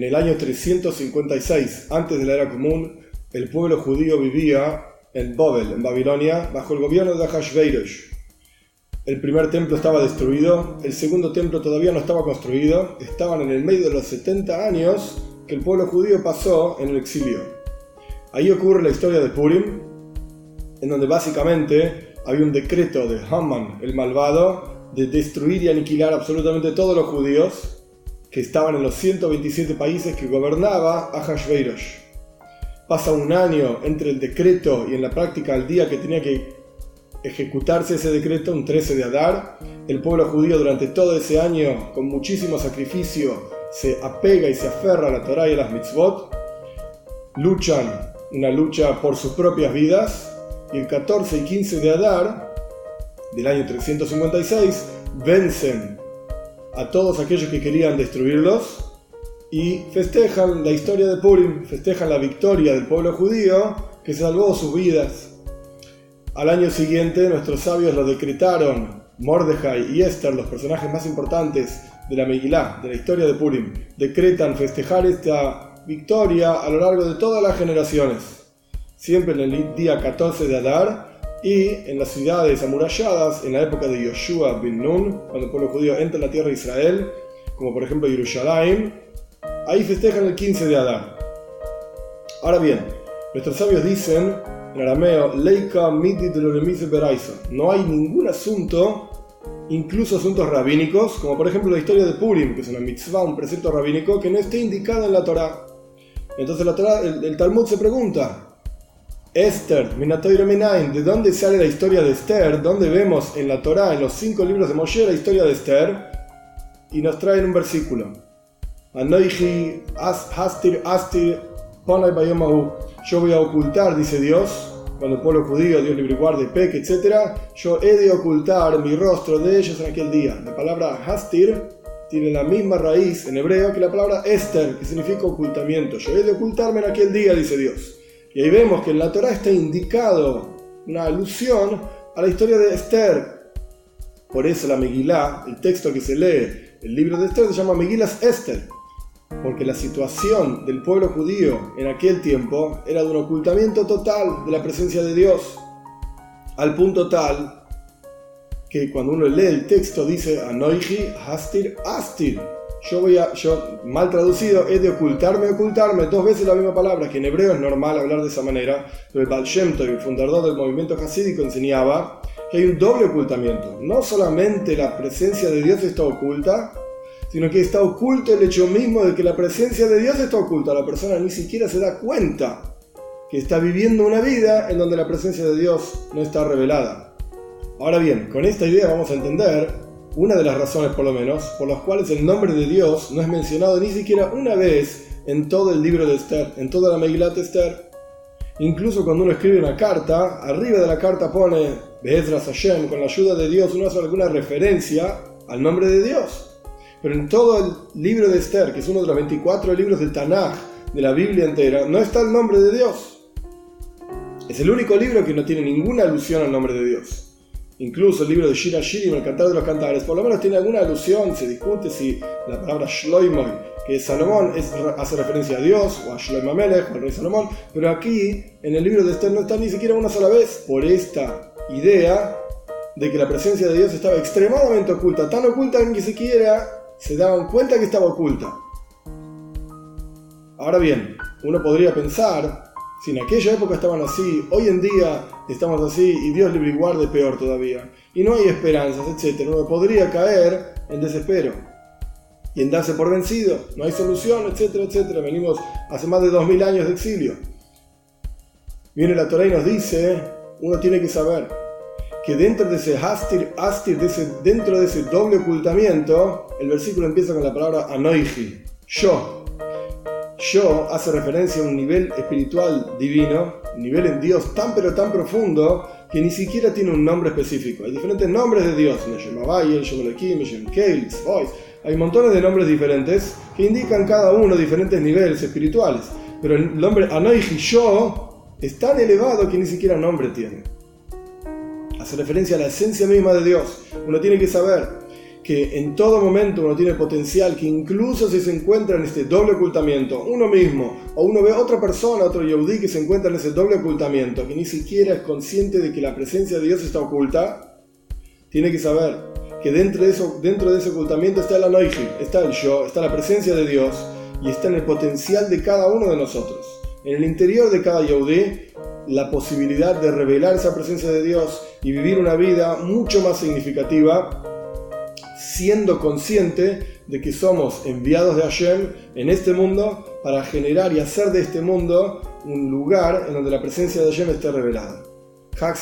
En el año 356, antes de la era común, el pueblo judío vivía en Babel, en Babilonia, bajo el gobierno de Ahashverosh. El primer templo estaba destruido, el segundo templo todavía no estaba construido, estaban en el medio de los 70 años que el pueblo judío pasó en el exilio. Ahí ocurre la historia de Purim, en donde básicamente había un decreto de Haman, el malvado, de destruir y aniquilar absolutamente todos los judíos que estaban en los 127 países que gobernaba Ahashverosh. Pasa un año entre el decreto y en la práctica el día que tenía que ejecutarse ese decreto, un 13 de Adar. El pueblo judío durante todo ese año, con muchísimo sacrificio, se apega y se aferra a la Torah y a las mitzvot. Luchan una lucha por sus propias vidas. Y el 14 y 15 de Adar del año 356 vencen a todos aquellos que querían destruirlos y festejan la historia de Purim, festejan la victoria del pueblo judío que salvó sus vidas. Al año siguiente, nuestros sabios lo decretaron. Mordejai y Esther, los personajes más importantes de la Megilá, de la historia de Purim, decretan festejar esta victoria a lo largo de todas las generaciones. Siempre en el día 14 de Adar y en las ciudades amuralladas, en la época de Yoshua bin Nun, cuando el pueblo judío entra en la tierra de Israel, como por ejemplo Jerusalén, ahí festejan el 15 de Adar. Ahora bien, nuestros sabios dicen en arameo, Leika Midi No hay ningún asunto, incluso asuntos rabínicos, como por ejemplo la historia de Purim, que es una mitzvah, un precepto rabínico, que no esté indicado en la Torah. Entonces la el, Talmud se pregunta, Esther, ¿de dónde sale la historia de Esther? ¿Dónde vemos en la Torah, en los cinco libros de Moshe, la historia de Esther? Y nos traen un versículo. Anoihi, Astir, Ponai yo voy a ocultar, dice Dios, cuando el pueblo judío, Dios libre guarde, peque, etc., yo he de ocultar mi rostro de ellos en aquel día. La palabra hastir tiene la misma raíz en hebreo que la palabra Esther, que significa ocultamiento. Yo he de ocultarme en aquel día, dice Dios. Y ahí vemos que en la Torah está indicado una alusión a la historia de Esther. Por eso la Megilá, el texto que se lee, el libro de Esther, se llama Megilas Esther porque la situación del pueblo judío en aquel tiempo era de un ocultamiento total de la presencia de Dios, al punto tal que cuando uno lee el texto dice Anoiji Hastir Astir. Yo voy a, yo mal traducido, he de ocultarme, ocultarme, dos veces la misma palabra, que en hebreo es normal hablar de esa manera, pero el Baal Shem el fundador del movimiento hasídico, enseñaba que hay un doble ocultamiento. No solamente la presencia de Dios está oculta, sino que está oculto el hecho mismo de que la presencia de Dios está oculta. La persona ni siquiera se da cuenta que está viviendo una vida en donde la presencia de Dios no está revelada. Ahora bien, con esta idea vamos a entender una de las razones por lo menos por las cuales el nombre de Dios no es mencionado ni siquiera una vez en todo el libro de Esther, en toda la Megilat Esther. Incluso cuando uno escribe una carta, arriba de la carta pone Be'ezras Hashem, con la ayuda de Dios, uno hace alguna referencia al nombre de Dios. Pero en todo el libro de Esther, que es uno de los 24 libros del Tanaj, de la Biblia entera, no está el nombre de Dios. Es el único libro que no tiene ninguna alusión al nombre de Dios. Incluso el libro de Shira Shirim, el Cantar de los Cantares, por lo menos tiene alguna alusión, se discute si la palabra Shloimoy, que es Salomón, hace referencia a Dios, o a Shloimamelech, o al rey Salomón, pero aquí, en el libro de Esther, no está ni siquiera una sola vez, por esta idea de que la presencia de Dios estaba extremadamente oculta, tan oculta que ni siquiera se daban cuenta que estaba oculta. Ahora bien, uno podría pensar, si en aquella época estaban así, hoy en día estamos así y Dios libre y guarde peor todavía, y no hay esperanzas, etc., uno podría caer en desespero y en darse por vencido, no hay solución, etcétera, etcétera. Venimos hace más de dos mil años de exilio. Viene la Torah y nos dice, uno tiene que saber que dentro de ese hastir, astir, dentro de ese doble ocultamiento, el versículo empieza con la palabra anoiji, yo. Yo hace referencia a un nivel espiritual divino, nivel en Dios tan pero tan profundo que ni siquiera tiene un nombre específico. Hay diferentes nombres de Dios, hay montones de nombres diferentes que indican cada uno diferentes niveles espirituales. Pero el nombre Anoiji, yo, es tan elevado que ni siquiera nombre tiene hace referencia a la esencia misma de Dios. Uno tiene que saber que en todo momento uno tiene potencial, que incluso si se encuentra en este doble ocultamiento, uno mismo, o uno ve otra persona, otro Yehudi que se encuentra en ese doble ocultamiento, que ni siquiera es consciente de que la presencia de Dios está oculta, tiene que saber que dentro de, eso, dentro de ese ocultamiento está el Anoiji, está el yo, está la presencia de Dios y está en el potencial de cada uno de nosotros. En el interior de cada Yehudi, la posibilidad de revelar esa presencia de Dios y vivir una vida mucho más significativa siendo consciente de que somos enviados de Hashem en este mundo para generar y hacer de este mundo un lugar en donde la presencia de Hashem esté revelada. Hak